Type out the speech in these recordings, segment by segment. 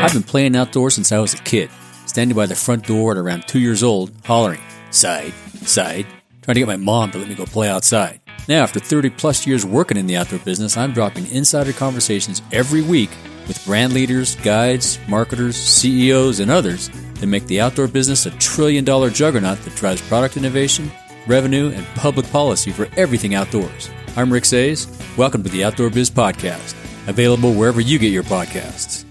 I've been playing outdoors since I was a kid, standing by the front door at around two years old, hollering, side, side, trying to get my mom to let me go play outside. Now, after 30 plus years working in the outdoor business, I'm dropping insider conversations every week with brand leaders, guides, marketers, CEOs, and others that make the outdoor business a trillion dollar juggernaut that drives product innovation, revenue, and public policy for everything outdoors. I'm Rick Saez. Welcome to the Outdoor Biz Podcast, available wherever you get your podcasts.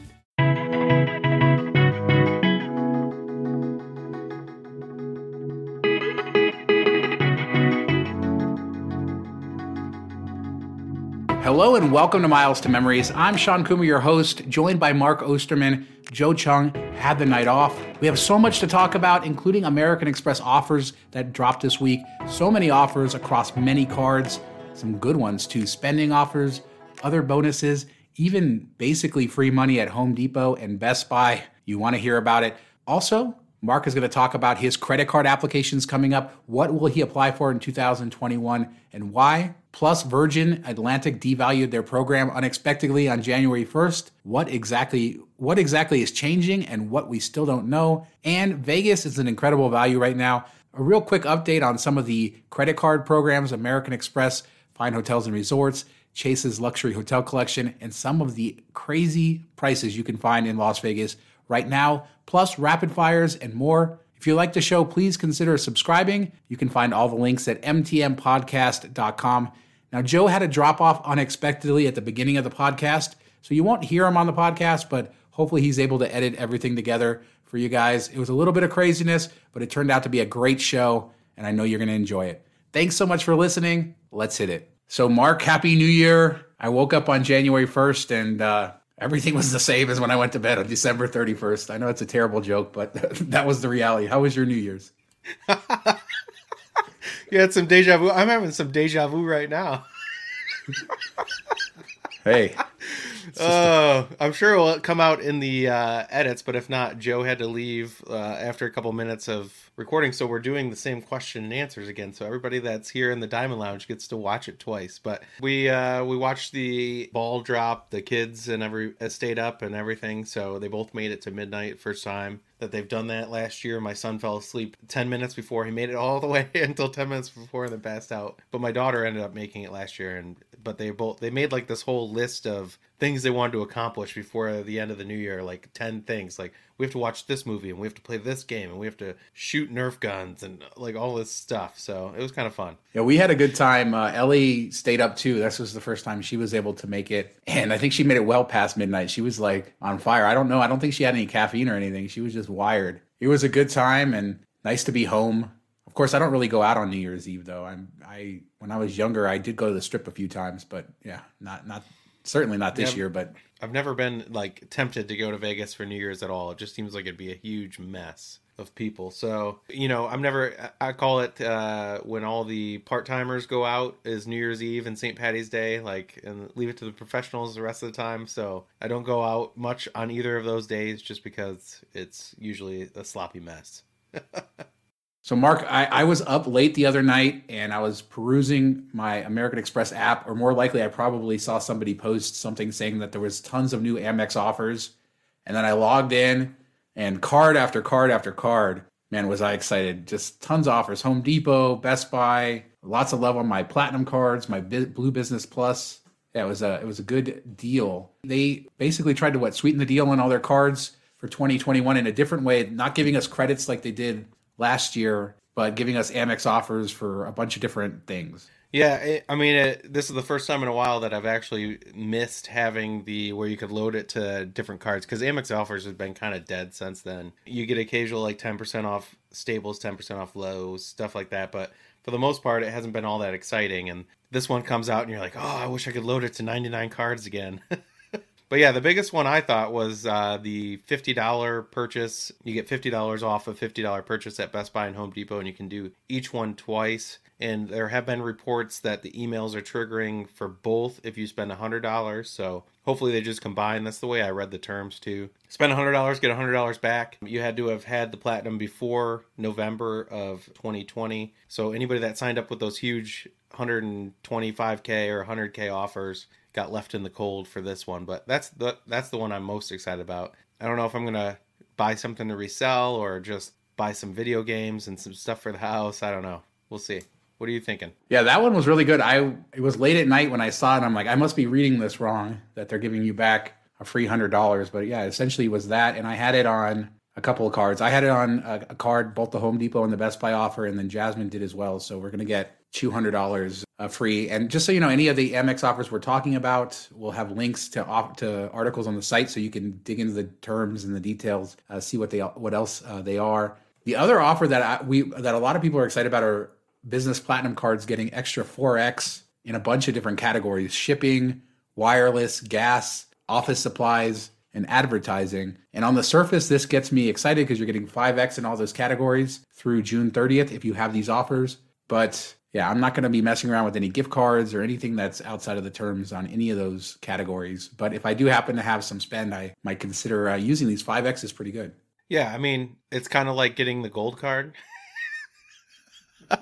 Hello and welcome to Miles to Memories. I'm Shawn Coomer, your host, joined by Mark Osterman. Joe Cheung had the night off. We have so much to talk about, including American Express offers that dropped this week. So many offers across many cards, some good ones too. Spending offers, other bonuses, even basically free money at Home Depot and Best Buy. You want to hear about it. Also, Mark is going to talk about his credit card applications coming up. What will he apply for in 2021 and why? Plus, Virgin Atlantic devalued their program unexpectedly on January 1st. What exactly what exactly is changing and what we still don't know? And Vegas is an incredible value right now. A real quick update on some of the credit card programs, American Express, Fine Hotels and Resorts, Chase's luxury hotel collection, and some of the crazy prices you can find in Las Vegas right now, plus rapid fires and more. If you like the show, please consider subscribing. You can find all the links at mtmpodcast.com. Now, Joe had a drop off unexpectedly at the beginning of the podcast, so you won't hear him on the podcast, but hopefully he's able to edit everything together for you guys. It was a little bit of craziness, but it turned out to be a great show, and I know you're going to enjoy it. Thanks so much for listening. Let's hit it. So, Mark, Happy New Year. I woke up on January 1st and uh, everything was the same as when I went to bed on December 31st. I know it's a terrible joke, but that was the reality. How was your New Year's? you had some deja vu. I'm having some deja vu right now. hey. Oh, I'm sure it will come out in the uh, edits, but if not, Joe had to leave uh, after a couple minutes of recording, so we're doing the same question and answers again. So everybody that's here in the Diamond Lounge gets to watch it twice. But we uh, we watched the ball drop, the kids and every uh, stayed up and everything, so they both made it to midnight first time that they've done that last year. My son fell asleep 10 minutes before he made it all the way until 10 minutes before and then passed out. But my daughter ended up making it last year and but they both they made like this whole list of things they wanted to accomplish before the end of the new year, like 10 things. Like we have to watch this movie and we have to play this game and we have to shoot Nerf guns and like all this stuff. So it was kind of fun. Yeah, we had a good time. Uh, Ellie stayed up too. This was the first time she was able to make it. And I think she made it well past midnight. She was like on fire. I don't know. I don't think she had any caffeine or anything. She was just wired. It was a good time and nice to be home. Of course, I don't really go out on New Year's Eve though. I'm I when I was younger, I did go to the strip a few times, but yeah, not not certainly not this yeah, year, but I've never been like tempted to go to Vegas for New Year's at all. It just seems like it'd be a huge mess of people. So, you know, I'm never I call it uh when all the part-timers go out is New Year's Eve and St. Patty's Day, like and leave it to the professionals the rest of the time. So, I don't go out much on either of those days just because it's usually a sloppy mess. So, Mark, I, I, was up late the other night and I was perusing my American Express app, or more likely, I probably saw somebody post something saying that there was tons of new Amex offers. And then I logged in and card after card after card. Man, was I excited! Just tons of offers. Home Depot, Best Buy, lots of love on my platinum cards, my Blue Business Plus. Yeah, it was a it was a good deal. They basically tried to what sweeten the deal on all their cards for 2021 in a different way, not giving us credits like they did last year, but giving us Amex offers for a bunch of different things. Yeah, it, I mean, it, this is the first time in a while that I've actually missed having the where you could load it to different cards because Amex offers have been kind of dead since then. You get occasional like ten percent off Staples, ten percent off Lowe's, stuff like that, but for the most part, it hasn't been all that exciting. And this one comes out, and you're like, oh, I wish I could load it to ninety nine cards again. But yeah, the biggest one I thought was uh, the fifty dollar purchase. You get fifty dollars off a fifty dollar purchase at Best Buy and Home Depot, and you can do each one twice. And there have been reports that the emails are triggering for both if you spend hundred dollars. So hopefully they just combine. That's the way I read the terms too. Spend hundred dollars, get hundred dollars back. You had to have had the platinum before November of 2020. So anybody that signed up with those huge 125k or 100k offers got left in the cold for this one, but that's the that's the one I'm most excited about. I don't know if I'm gonna buy something to resell or just buy some video games and some stuff for the house. I don't know. We'll see. What are you thinking? Yeah, that one was really good. I it was late at night when I saw it. I'm like, I must be reading this wrong. That they're giving you back a free hundred dollars. But yeah, essentially was that, and I had it on a couple of cards. I had it on a, a card, both the Home Depot and the Best Buy offer, and then Jasmine did as well. So we're gonna get two hundred dollars uh, free. And just so you know, any of the Amex offers we're talking about, we'll have links to off, to articles on the site, so you can dig into the terms and the details, uh, see what they what else uh, they are. The other offer that I, we that a lot of people are excited about are business platinum cards getting extra 4x in a bunch of different categories: shipping, wireless, gas, office supplies, and advertising. And on the surface, this gets me excited because you're getting 5x in all those categories through June 30th if you have these offers. But yeah, I'm not going to be messing around with any gift cards or anything that's outside of the terms on any of those categories. But if I do happen to have some spend, I might consider uh, using these. 5X is pretty good. Yeah, I mean, it's kind of like getting the gold card.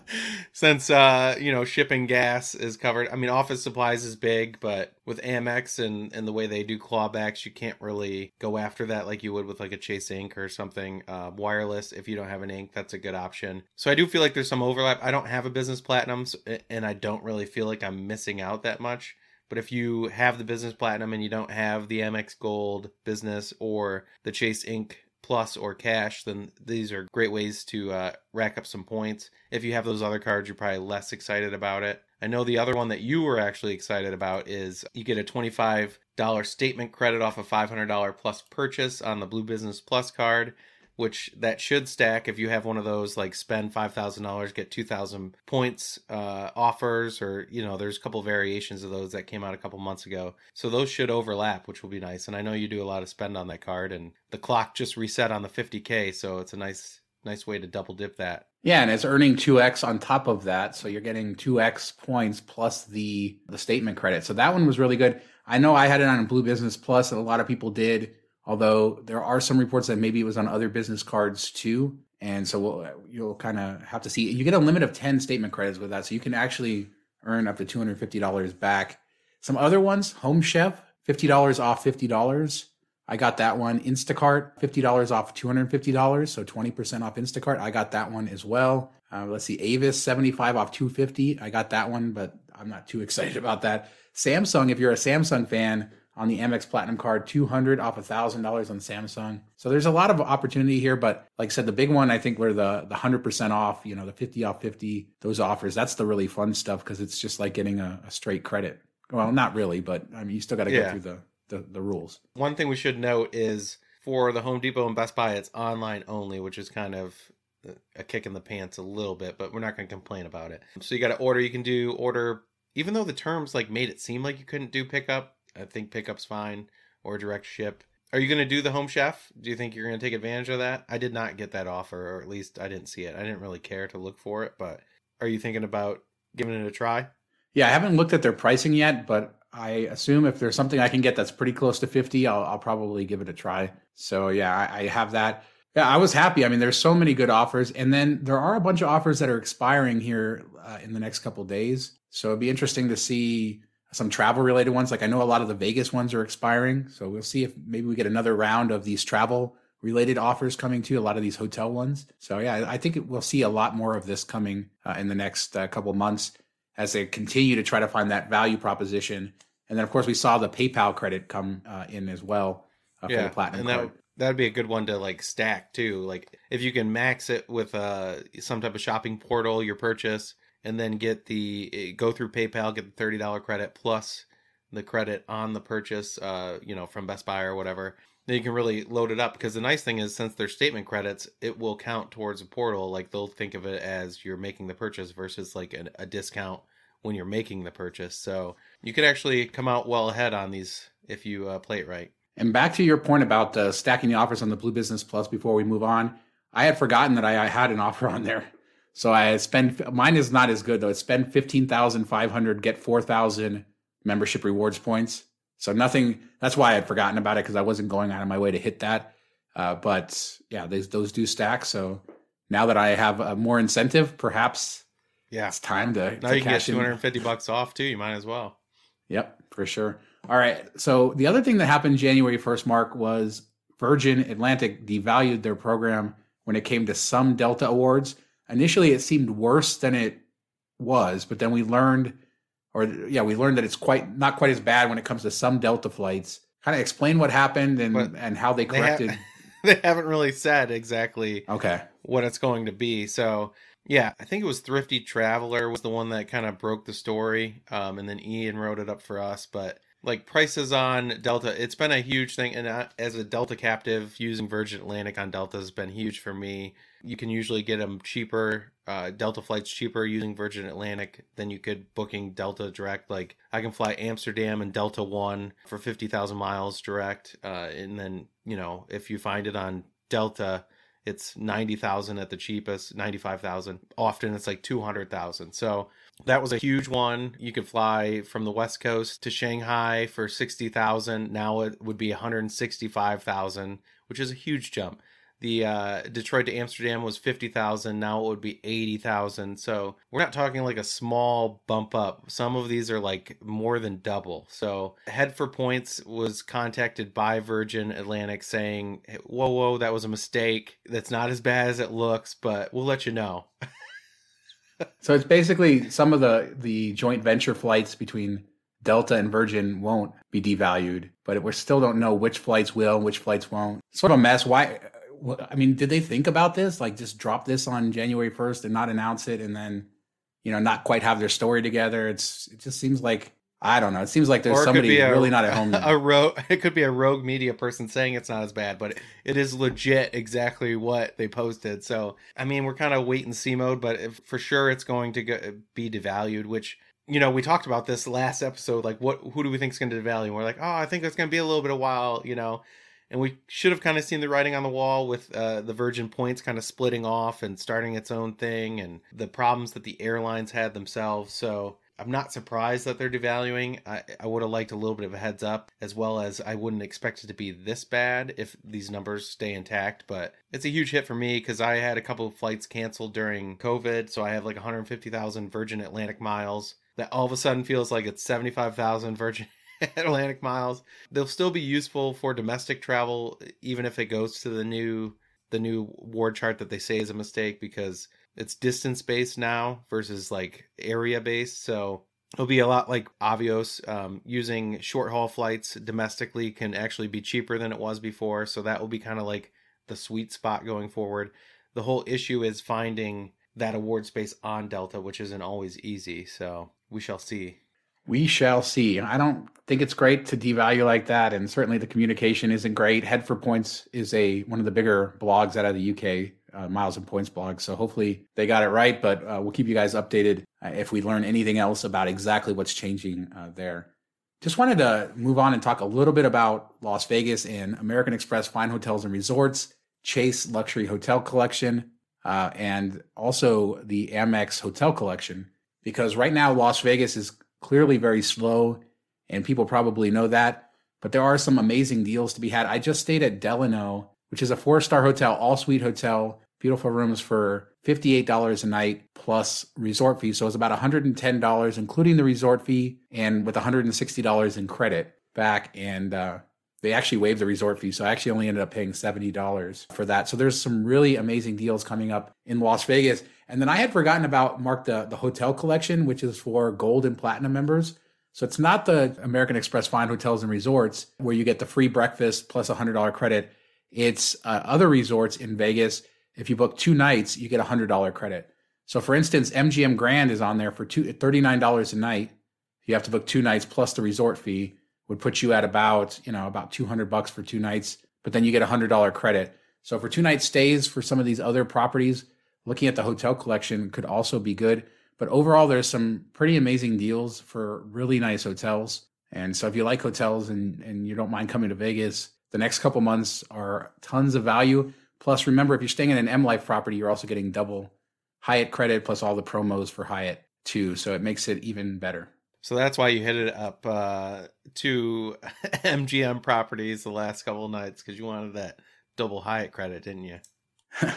Since uh, you know, shipping gas is covered. I mean, office supplies is big, but with Amex and and the way they do clawbacks, you can't really go after that like you would with like a Chase Ink or something. Uh, wireless, if you don't have an ink, that's a good option. So I do feel like there's some overlap. I don't have a business platinum, and I don't really feel like I'm missing out that much. But if you have the business platinum and you don't have the Amex Gold business or the Chase Ink Plus or cash, then these are great ways to uh, rack up some points. If you have those other cards, you're probably less excited about it. I know the other one that you were actually excited about is you get a $25 statement credit off a $500 plus purchase on the Blue Business Plus card which that should stack if you have one of those like spend $5000 get 2000 points uh, offers or you know there's a couple variations of those that came out a couple months ago. So those should overlap which will be nice. And i know you do a lot of spend on that card and the clock just reset on the 50k so it's a nice nice way to double dip that. Yeah and it's earning 2x on top of that so you're getting 2x points plus the the statement credit. So that one was really good. I know i had it on blue business plus and a lot of people did although there are some reports that maybe it was on other business cards too. And so we'll, you'll kind of have to see. You get a limit of 10 statement credits with that. So you can actually earn up to $250 back. Some other ones, Home Chef, $50 off $50. I got that one. Instacart, $50 off $250. So 20% off Instacart. I got that one as well. Uh, let's see, Avis, 75 off 250. I got that one, but I'm not too excited about that. Samsung, if you're a Samsung fan, on the Amex Platinum card, 200 off $1,000 on Samsung. So there's a lot of opportunity here, but like I said, the big one, I think were the, the 100% off, you know, the 50 off 50, those offers. That's the really fun stuff because it's just like getting a, a, straight credit. Well, not really, but I mean, you still got to yeah. go through the, the, the rules. One thing we should note is for the Home Depot and Best Buy, it's online only, which is kind of a kick in the pants a little bit, but we're not going to complain about it. So you got to order. You can do order, even though the terms like made it seem like you couldn't do pickup I think pickup's fine or direct ship. Are you going to do the home chef? Do you think you're going to take advantage of that? I did not get that offer, or at least I didn't see it. I didn't really care to look for it, but are you thinking about giving it a try? Yeah, I haven't looked at their pricing yet, but I assume if there's something I can get that's pretty close to 50, I'll, I'll probably give it a try. So yeah, I, I have that. Yeah, I was happy. I mean, there's so many good offers, and then there are a bunch of offers that are expiring here uh, in the next couple days. So it'd be interesting to see some travel related ones. Like I know a lot of the Vegas ones are expiring, so we'll see if maybe we get another round of these travel related offers coming to a lot of these hotel ones. So yeah, I think we'll see a lot more of this coming uh, in the next uh, couple months as they continue to try to find that value proposition. And then of course we saw the PayPal credit come uh, in as well uh, yeah, for the platinum and card. That, that'd be a good one to like stack too. Like if you can max it with uh, some type of shopping portal, your purchase and then get the eh, go through PayPal, get the thirty dollar credit plus the credit on the purchase, uh, you know, from Best Buy or whatever. Then you can really load it up because the nice thing is since they're statement credits, it will count towards a portal. Like they'll think of it as you're making the purchase versus like a, a discount when you're making the purchase. So you could actually come out well ahead on these if you uh, play it right. And back to your point about uh, stacking the offers on the Blue Business Plus before we move on, I had forgotten that I, I had an offer on there. So I spend mine is not as good though. I spend fifteen thousand five hundred, get four thousand membership rewards points. So nothing. That's why I had forgotten about it because I wasn't going out of my way to hit that. Uh, but yeah, those those do stack. So now that I have a more incentive, perhaps yeah, it's time to now to you can get two hundred and fifty bucks off too. You might as well. Yep, for sure. All right. So the other thing that happened January first, Mark, was Virgin Atlantic devalued their program when it came to some Delta awards. Initially, it seemed worse than it was, but then we learned, or yeah, we learned that it's quite not quite as bad when it comes to some Delta flights. Kind of explain what happened and But and how they They, ha- corrected. they haven't really said exactly okay, what it's going to be. So yeah, I think it was Thrifty Traveler was the one that kind of broke the story, um, and then Ian wrote it up for us. But like prices on Delta, it's been a huge thing, and as a Delta captive, using Virgin Atlantic on Delta has been huge for me. You can usually get them cheaper, uh, Delta flights cheaper using Virgin Atlantic than you could booking Delta direct. Like I can fly Amsterdam and Delta One for fifty thousand miles direct, uh, and then you know if you find it on Delta it's 90,000 at the cheapest, 95,000. Often it's like 200,000. So that was a huge one. You could fly from the West Coast to Shanghai for 60,000. Now it would be 165,000, which is a huge jump. The uh, Detroit to Amsterdam was 50,000. Now it would be 80,000. So we're not talking like a small bump up. Some of these are like more than double. So Head for Points was contacted by Virgin Atlantic saying, whoa, whoa, that was a mistake. That's not as bad as it looks, but we'll let you know. so it's basically some of the the joint venture flights between Delta and Virgin won't be devalued, but we still don't know which flights will which flights won't. Sort of a mess. Why? I mean, did they think about this? Like, just drop this on January first and not announce it, and then, you know, not quite have their story together. It's it just seems like I don't know. It seems like there's Or it could somebody a- really not at home. A rogue, it could be a rogue media person saying it's not as bad, but it is legit exactly what they posted. So, I mean, we're kind of wait and see mode, but if, for sure it's going to go, be devalued. Which you know, we talked about this last episode. Like, what who do we think is going to devalue? And we're like, oh, I think it's going to be a little bit of while. You know, and we should have kind of seen the writing on the wall with uh, the Virgin Points kind of splitting off and starting its own thing, and the problems that the airlines had themselves. So I'm not surprised that they're devaluing. I, I would have liked a little bit of a heads up, as well as I wouldn't expect it to be this bad if these numbers stay intact. But it's a huge hit for me because I had a couple of flights canceled during COVID, so I have like 150,000 Virgin Atlantic miles. That all of a sudden feels like it's 75,000 Virgin Atlantic miles. They'll still be useful for domestic travel, even if it goes to the new the new award chart that they say is a mistake because it's distance based now versus like area based. So it'll be a lot like Avios. Um, using short haul flights domestically can actually be cheaper than it was before. So that will be kind of like the sweet spot going forward. The whole issue is finding that award space on Delta, which isn't always easy. So we shall see. We shall see. I don't think it's great to devalue like that, and certainly the communication isn't great. Head for Points is a one of the bigger blogs out of the UK, uh, Miles and Points blog. So hopefully they got it right. But uh, we'll keep you guys updated uh, if we learn anything else about exactly what's changing uh, there. Just wanted to move on and talk a little bit about Las Vegas and American Express Fine Hotels and Resorts, Chase Luxury Hotel Collection, uh, and also the Amex Hotel Collection. Because right now Las Vegas is clearly very slow, and people probably know that. But there are some amazing deals to be had. I just stayed at Delano, which is a four star hotel, all suite hotel, beautiful rooms for $58 a night plus resort fee. So it's about $110, including the resort fee, and with $160 in credit back. And uh, they actually waived the resort fee. So I actually only ended up paying $70 for that. So there's some really amazing deals coming up in Las Vegas. And then I had forgotten about Mark the, the hotel collection, which is for gold and platinum members. So it's not the American Express Fine Hotels and Resorts where you get the free breakfast plus a hundred dollar credit. It's uh, other resorts in Vegas. If you book two nights, you get a hundred dollar credit. So for instance, MGM Grand is on there for two, $39 a night. You have to book two nights plus the resort fee would put you at about, you know, about 200 bucks for two nights, but then you get a hundred dollar credit. So for two night stays for some of these other properties, looking at the hotel collection could also be good. But overall, there's some pretty amazing deals for really nice hotels. And so if you like hotels and, and you don't mind coming to Vegas, the next couple months are tons of value. Plus, remember, if you're staying in an M Life property, you're also getting double Hyatt credit plus all the promos for Hyatt too. So it makes it even better. So that's why you hit it up uh, to MGM properties the last couple of nights because you wanted that double Hyatt credit, didn't you?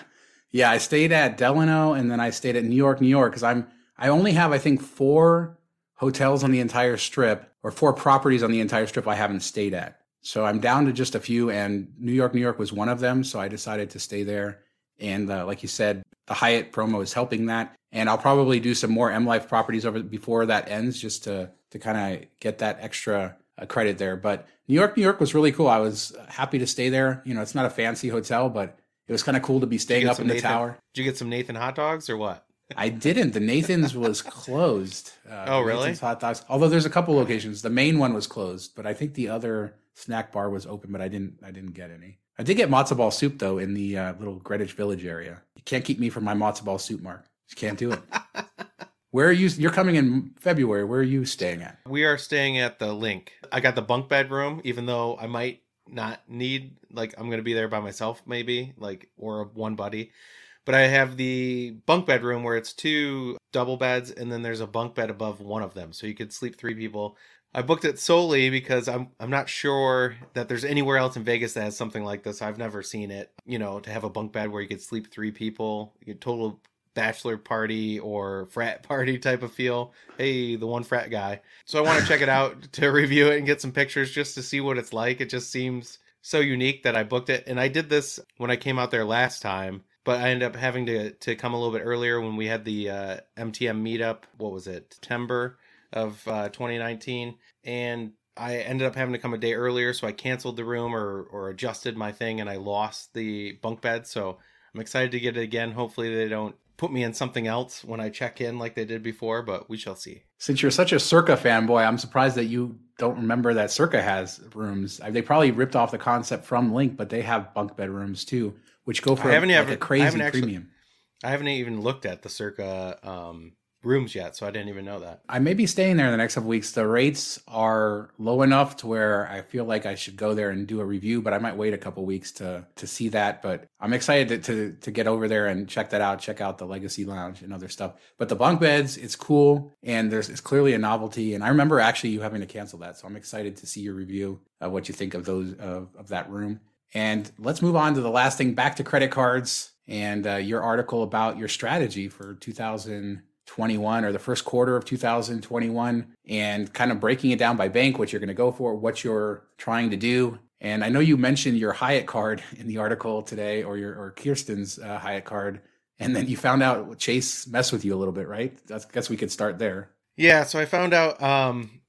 yeah, I stayed at Delano and then I stayed at New York, New York because I'm I only have I think four hotels on the entire strip or four properties on the entire strip I haven't stayed at. So I'm down to just a few, and New York, New York was one of them. So I decided to stay there. And uh, like you said, the Hyatt promo is helping that. And I'll probably do some more M Life properties over before that ends, just to to kind of get that extra uh, credit there. But New York, New York was really cool. I was happy to stay there. You know, it's not a fancy hotel, but it was kind of cool to be staying up in the Nathan, tower. Did you get some Nathan hot dogs or what? I didn't. The Nathan's was closed. Uh, oh, really? Nathan's hot dogs. Although there's a couple locations. The main one was closed, but I think the other snack bar was open. But I didn't. I didn't get any. I did get matzo ball soup though in the uh, little Greenwich Village area. You can't keep me from my matzo ball soup, Mark. You can't do it. Where are you? You're coming in February. Where are you staying at? We are staying at the Link. I got the bunk bed room, even though I might not need like I'm gonna be there by myself, maybe like or one buddy. But I have the bunk bed room where it's two double beds and then there's a bunk bed above one of them, so you could sleep three people. I booked it solely because I'm I'm not sure that there's anywhere else in Vegas that has something like this. I've never seen it. You know, to have a bunk bed where you could sleep three people, you total bachelor party or frat party type of feel. Hey, the one frat guy. So I want to check it out to review it and get some pictures just to see what it's like. It just seems so unique that I booked it. And I did this when I came out there last time, but I ended up having to to come a little bit earlier when we had the uh, MTM meetup. What was it? September of uh, 2019 and I ended up having to come a day earlier, so I canceled the room or or adjusted my thing, and I lost the bunk bed. So I'm excited to get it again. Hopefully, they don't put me in something else when I check in like they did before, but we shall see. Since you're such a Circa fanboy, I'm surprised that you don't remember that Circa has rooms. They probably ripped off the concept from Link, but they have bunk bed rooms too, which go for I haven't like ever, a crazy I haven't actually, premium. I haven't even looked at the Circa um, rooms yet, so I didn't even know that. I may be staying there in the next couple weeks. The rates are low enough to where I feel like I should go there and do a review, but I might wait a couple weeks to to see that. But I'm excited to, to to get over there and check that out, check out the Legacy Lounge and other stuff. But the bunk beds, it's cool and there's it's clearly a novelty. And I remember actually you having to cancel that, so I'm excited to see your review of what you think of those of, of that room. And let's move on to the last thing, back to credit cards and uh, your article about your strategy for 2000- 21 or the first quarter of 2021 and kind of breaking it down by bank, what you're going to go for, what you're trying to do. And I know you mentioned your Hyatt card in the article today or your or Kirsten's uh, Hyatt card. And then you found out Chase messed with you a little bit, right? I guess we could start there. Yeah. So I found out, um,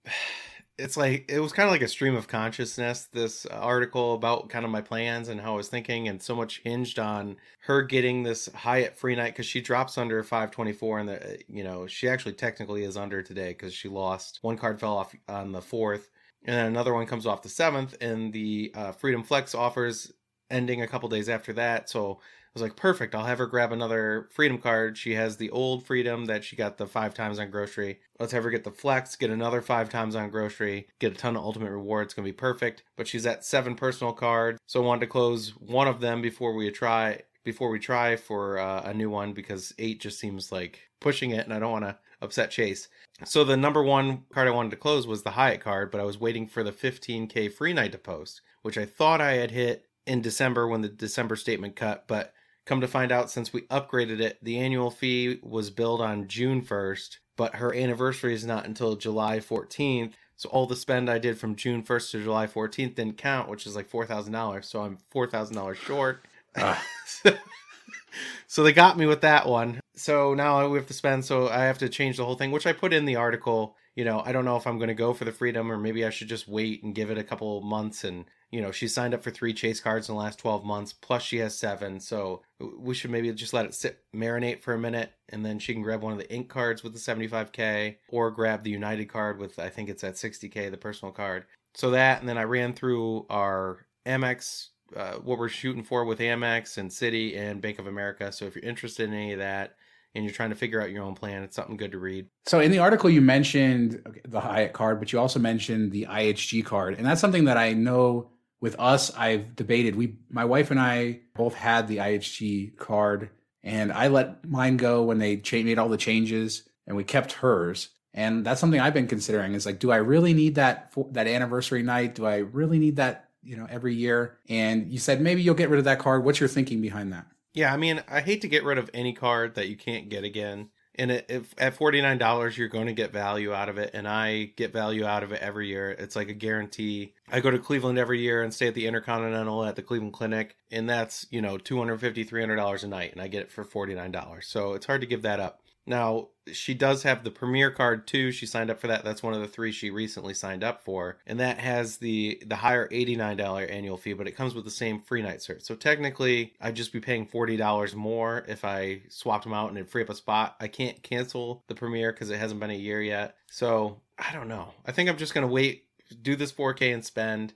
it's like it was kind of like a stream of consciousness this article about kind of my plans and how i was thinking and so much hinged on her getting this hyatt free night because she drops under 524 and the you know she actually technically is under today because she lost one card fell off on the fourth and then another one comes off the seventh and the uh, freedom flex offers ending a couple days after that so was like, perfect. I'll have her grab another Freedom card. She has the old Freedom that she got the five times on grocery. Let's have her get the Flex, get another five times on grocery, get a ton of Ultimate Rewards. It's going to be perfect. But she's at seven personal cards. So I wanted to close one of them before we try before we try for uh, a new one because eight just seems like pushing it and I don't want to upset Chase. So the number one card I wanted to close was the Hyatt card, but I was waiting for the 15k free night to post, which I thought I had hit in December when the December statement cut, but Come to find out, since we upgraded it, the annual fee was billed on June 1st, but her anniversary is not until July 14th. So all the spend I did from June 1st to July 14th didn't count, which is like $4,000. So I'm $4,000 short. Uh. so they got me with that one. So now we have to spend, so I have to change the whole thing, which I put in the article. You know, I don't know if I'm going to go for the freedom or maybe I should just wait and give it a couple months and you know, she signed up for three chase cards in the last 12 months, plus she has seven. So we should maybe just let it sit, marinate for a minute, and then she can grab one of the ink cards with the 75K or grab the United card with, I think it's at 60K, the personal card. So that, and then I ran through our Amex, uh, what we're shooting for with Amex and Citi and Bank of America. So if you're interested in any of that, and you're trying to figure out your own plan, it's something good to read. So in the article, you mentioned the Hyatt card, but you also mentioned the IHG card, and that's something that I know with us, I've debated. We, my wife and I, both had the IHG card, and I let mine go when they cha- made all the changes, and we kept hers. And that's something I've been considering. Is like, do I really need that for, that anniversary night? Do I really need that? You know, every year. And you said maybe you'll get rid of that card. What's your thinking behind that? Yeah, I mean, I hate to get rid of any card that you can't get again. And if at forty nine dollars, you're going to get value out of it, and I get value out of it every year. It's like a guarantee. I go to Cleveland every year and stay at the Intercontinental at the Cleveland Clinic, and that's you know 250 300 dollars a night, and I get it for forty nine dollars. So it's hard to give that up. Now, she does have the Premier card too. She signed up for that. That's one of the three she recently signed up for. And that has the the higher $89 annual fee, but it comes with the same free night cert. So technically, I'd just be paying $40 more if I swapped them out and it'd free up a spot. I can't cancel the Premier because it hasn't been a year yet. So, I don't know. I think I'm just going to wait, do this 4K and spend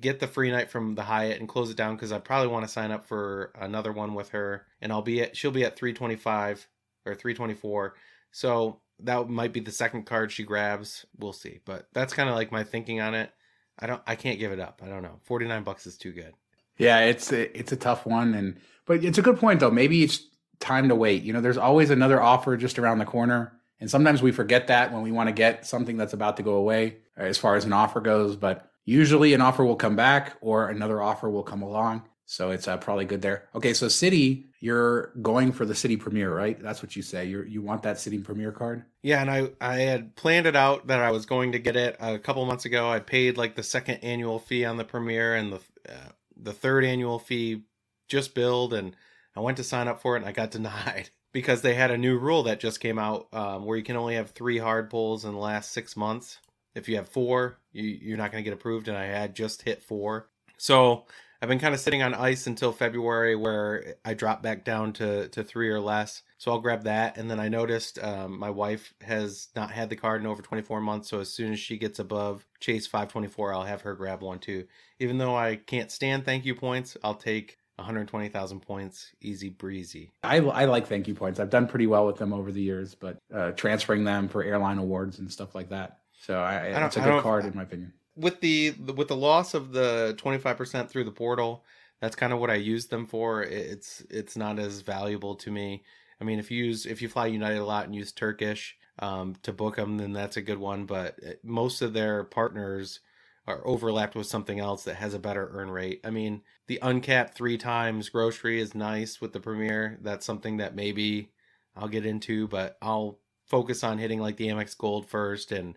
get the free night from the Hyatt and close it down because I probably want to sign up for another one with her, and I'll be at she'll be at 325 or 324. So that might be the second card she grabs. We'll see. But that's kind of like my thinking on it. I don't I can't give it up. I don't know. 49 bucks is too good. Yeah, it's a, it's a tough one and but it's a good point though. Maybe it's time to wait. You know, there's always another offer just around the corner. And sometimes we forget that when we want to get something that's about to go away uh, as far as an offer goes, but usually an offer will come back or another offer will come along. So it's uh, probably good there. Okay, so Citi, you're going for the Citi Premier, right? That's what you say. You you want that Citi Premier card? Yeah, and I I had planned it out that I was going to get it a couple months ago. I paid like the second annual fee on the Premier and the uh, the third annual fee just billed, and I went to sign up for it and I got denied because they had a new rule that just came out um, where you can only have three hard pulls in the last six months. If you have four, you, you're not going to get approved, and I had just hit four. So I've been kind of sitting on ice until February where I drop back down to, to three or less. So I'll grab that. And then I noticed um, my wife has not had the card in over 24 months. So as soon as she gets above Chase 524, I'll have her grab one too. Even though I can't stand thank you points, I'll take 120,000 points, easy breezy. I, I like thank you points. I've done pretty well with them over the years, but uh, transferring them for airline awards and stuff like that. So I, I it's a good card in my opinion with the with the loss of the 25% through the portal that's kind of what i use them for. It's it's not as valuable to me. I mean if you use if you fly united a lot and use turkish um, to book them then that's a good one but most of their partners are overlapped with something else that has a better earn rate. I mean the uncapped three times grocery is nice with the premier. That's something that maybe i'll get into but i'll focus on hitting like the amex gold first and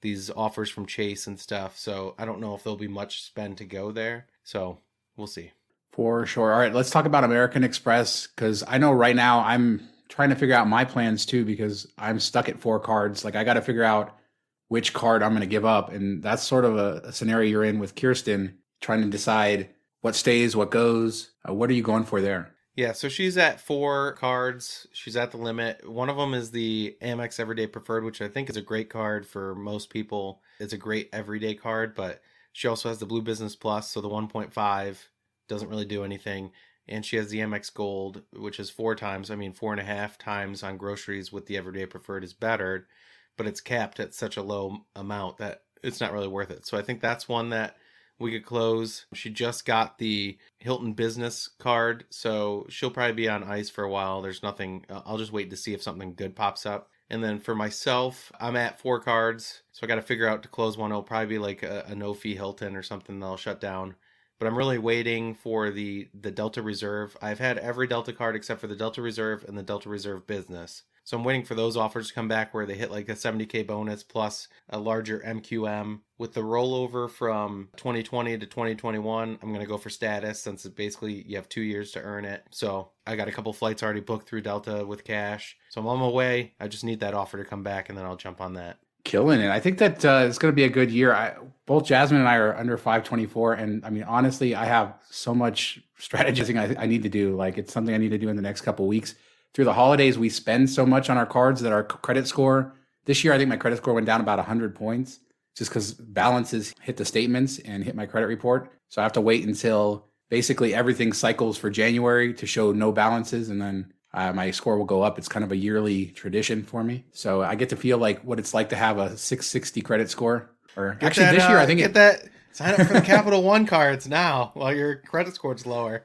these offers from Chase and stuff. So I don't know if there'll be much spend to go there. So we'll see. For sure. All right, let's talk about American Express because I know right now I'm trying to figure out my plans too because I'm stuck at four cards. Like I got to figure out which card I'm going to give up, and that's sort of a, a, scenario you're in with Kirsten, trying to decide what stays, what goes. Uh, what are you going for there? Yeah, so she's at four cards. She's at the limit. One of them is the Amex Everyday Preferred, which I think is a great card for most people. It's a great everyday card, but she also has the Blue Business Plus, so the 1.5 doesn't really do anything. And she has the Amex Gold, which is four times, I mean, four and a half times on groceries with the Everyday Preferred is better, but it's capped at such a low amount that it's not really worth it. So I think that's one that we could close. She just got the Hilton business card, so she'll probably be on ice for a while. There's nothing, uh, I'll just wait to see if something good pops up. And then for myself, I'm at four cards, so I got to figure out to close one. It'll probably be like a, a no fee Hilton or something that'll shut down. But I'm really waiting for the the Delta Reserve. I've had every Delta card except for the Delta Reserve and the Delta Reserve Business. So I'm waiting for those offers to come back where they hit like a 70k bonus plus a larger MQM. With the rollover from 2020 to 2021, I'm going to go for status since it basically you have two years to earn it. So I got a couple flights already booked through Delta with cash. So I'm on my way. I just need that offer to come back and then I'll jump on that. Killing it. I think that uh, it's going to be a good year. I, both Jasmine and I are under 524. And I mean, honestly, I have so much strategizing I, I need to do. Like it's something I need to do in the next couple weeks through the holidays, we spend so much on our cards that our credit score this year, I think my credit score went down about 100 points just because balances hit the statements and hit my credit report. So I have to wait until basically everything cycles for January to show no balances. And then uh, my score will go up. It's kind of a yearly tradition for me. So I get to feel like what it's like to have a 660 credit score. Or get actually, that, this year, uh, I think get it, that. Sign up for the Capital One cards now while your credit score's lower.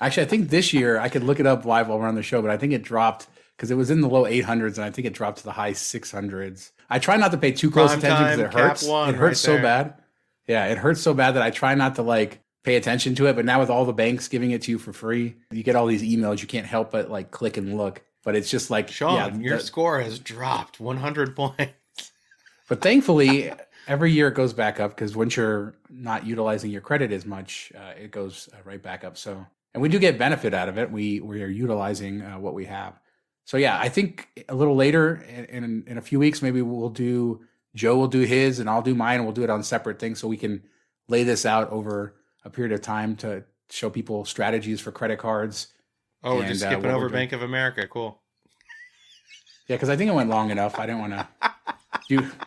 Actually, I think this year I could look it up live while we're on the show, but I think it dropped because it was in the low 800s and I think it dropped to the high 600s. I try not to pay too close Prime attention because it hurts. It hurts right so there. bad. Yeah, it hurts so bad that I try not to like pay attention to it. But now with all the banks giving it to you for free, you get all these emails. You can't help but like click and look. but it's just like Shawn, yeah, your the- score has dropped 100 points. But thankfully, every year it goes back up because once you're not utilizing your credit as much, uh, it goes uh, right back up. So, and we do get benefit out of it. We we are utilizing uh, what we have. So yeah, I think a little later in, in a few weeks, maybe we'll do Joe will do his and I'll do mine. and We'll do it on separate things so we can lay this out over a period of time to show people strategies for credit cards. Oh, we're And, just uh, skipping we're over. Bank of America. Cool. Yeah, because I think it went long enough. I didn't want to do.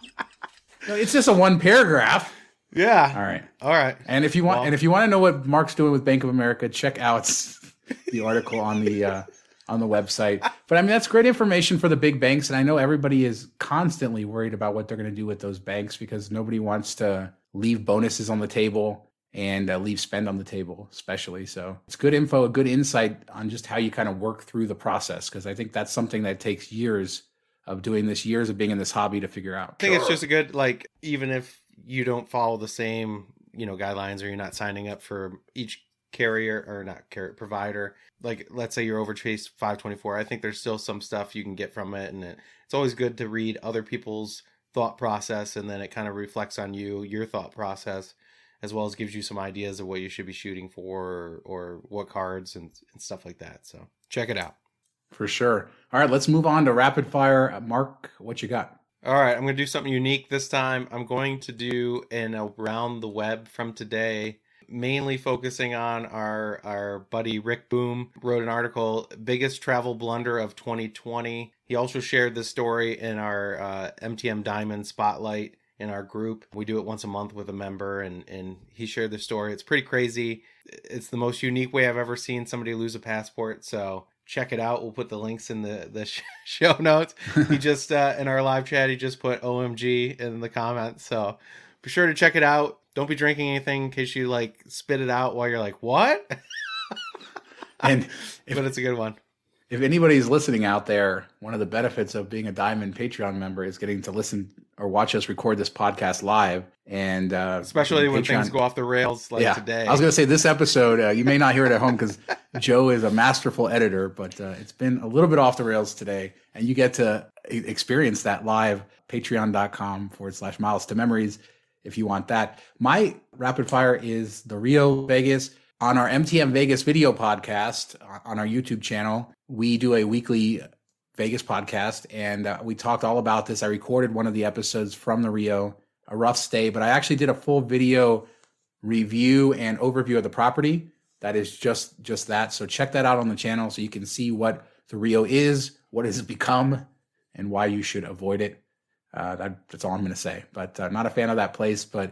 No, it's just a one paragraph. Yeah. All right. All right. And if you want, Well- and if you want to know what Mark's doing with Bank of America, check out the article on the uh, on the website. But I mean, that's great information for the big banks, and I know everybody is constantly worried about what they're going to do with those banks because nobody wants to leave bonuses on the table and uh, leave spend on the table, especially. So it's good info, a good insight on just how you kind of work through the process because I think that's something that takes years of doing this, years of being in this hobby to figure out. I think it's just a good like even if you don't follow the same you know guidelines or you're not signing up for each carrier or not carrier provider like let's say you're over chase 524 i think there's still some stuff you can get from it and it, it's always good to read other people's thought process and then it kind of reflects on you your thought process as well as gives you some ideas of what you should be shooting for or, or what cards and, and stuff like that so check it out For sure. All right, let's move on to rapid fire. Mark, what you got? All right, I'm going to do something unique this time. I'm going to do an around the web from today, mainly focusing on our our buddy Rick Boom wrote an article, biggest travel blunder of 2020. He also shared this story in our uh, MTM Diamond Spotlight in our group. We do it once a month with a member, and and he shared the story. It's pretty crazy. It's the most unique way I've ever seen somebody lose a passport. So check it out. We'll put the links in the the show notes. He just uh, in our live chat, he just put OMG in the comments. So be sure to check it out. Don't be drinking anything in case you like spit it out while you're like, what? And if, but it's a good one. if anybody's listening out there, one of the benefits of being a Diamond Patreon member is getting to listen or watch us record this podcast live. And uh, Especially when Patreon- things go off the rails like yeah, today. I was going to say this episode, uh, you may not hear it at home because Joe is a masterful editor, but uh, it's been a little bit off the rails today. And you get to experience that live, patreon.com forward slash miles to memories if you want that. My rapid fire is the Rio Vegas. On our MTM Vegas video podcast on our YouTube channel, we do a weekly Vegas podcast, and uh, we talked all about this. I recorded one of the episodes from the Rio, a rough stay, but I actually did a full video review and overview of the property. That is just just that. So check that out on the channel so you can see what the Rio is, what it has become, and why you should avoid it. Uh, that, that's all I'm going to say. But uh, not a fan of that place, but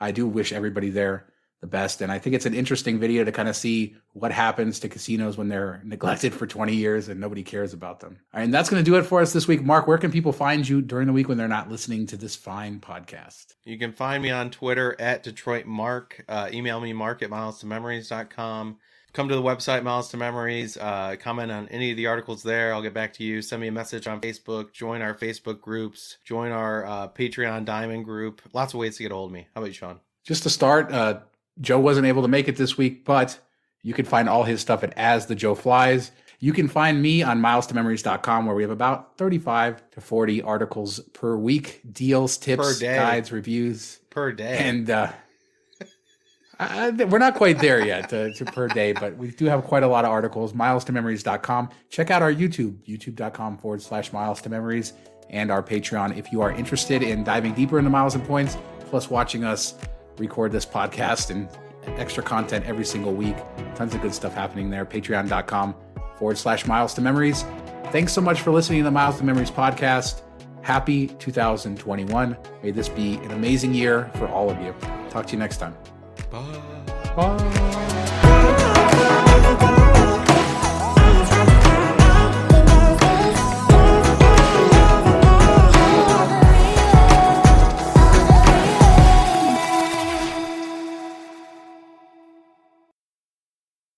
I do wish everybody there the best. And I think it's an interesting video to kind of see what happens to casinos when they're neglected for 20 years and nobody cares about them. All right, and that's going to do it for us this week. Mark, where can people find you during the week when they're not listening to this fine podcast? You can find me on Twitter at Detroit Mark. Uh, email me mark at miles2memories.com. Come to the website, Miles to Memories. Uh, comment on any of the articles there. I'll get back to you. Send me a message on Facebook. Join our Facebook groups. Join our uh, Patreon Diamond group. Lots of ways to get a hold of me. How about you, Shawn? just to start, uh, Joe wasn't able to make it this week, but you can find all his stuff at As the Joe Flies. You can find me on miles2memories.com where we have about 35 to 40 articles per week, deals, tips, guides, reviews. Per day. And uh, I, we're not quite there yet uh, to per day, but we do have quite a lot of articles. Miles2memories.com. Check out our YouTube, youtube.com forward slash miles to memories, and our Patreon if you are interested in diving deeper into miles and points, plus watching us record this podcast and extra content every single week. Tons of good stuff happening there. Patreon.com forward slash miles to memories. Thanks so much for listening to the Miles to Memories podcast. Happy 2021. May this be an amazing year for all of you. Talk to you next time. Bye. Bye.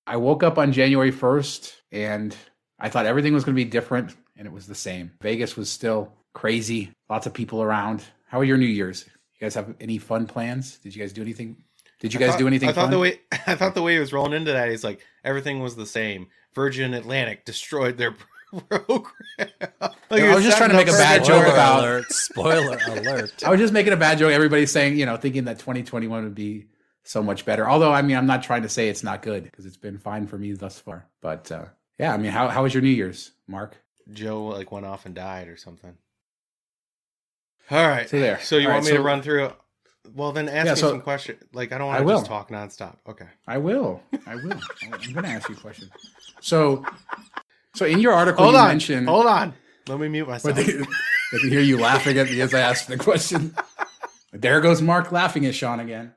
I woke up on January 1st and I thought everything was going to be different, and it was the same. Vegas was still crazy, lots of people around. How are your New Year's? You guys have any fun plans? Did you guys do anything? Did you I guys thought- do anything I thought fun? the way I thought the way he was rolling into that, he's like everything was the same. Virgin Atlantic destroyed their program. I was just trying to make a bad joke Spoiler about- alert! Spoiler alert! I was just making a bad joke. Everybody's saying, you know, thinking that 2021 would be so much better. Although, I mean, I'm not trying to say it's not good because it's been fine for me thus far. But uh, yeah, I mean, how how was your New Year's, Mark? Joe like went off and died or something. All right. So there. So you All want right, me so- to run through? Well, then ask Yeah, me so- some questions. Like I don't want to just talk nonstop. Okay. I will. I will. I'm going to ask you a question. So, so in your article, Hold you on. mentioned Hold on. Let me mute myself. they, they can hear you laughing at me as I ask the question. There goes Mark laughing at Sean again.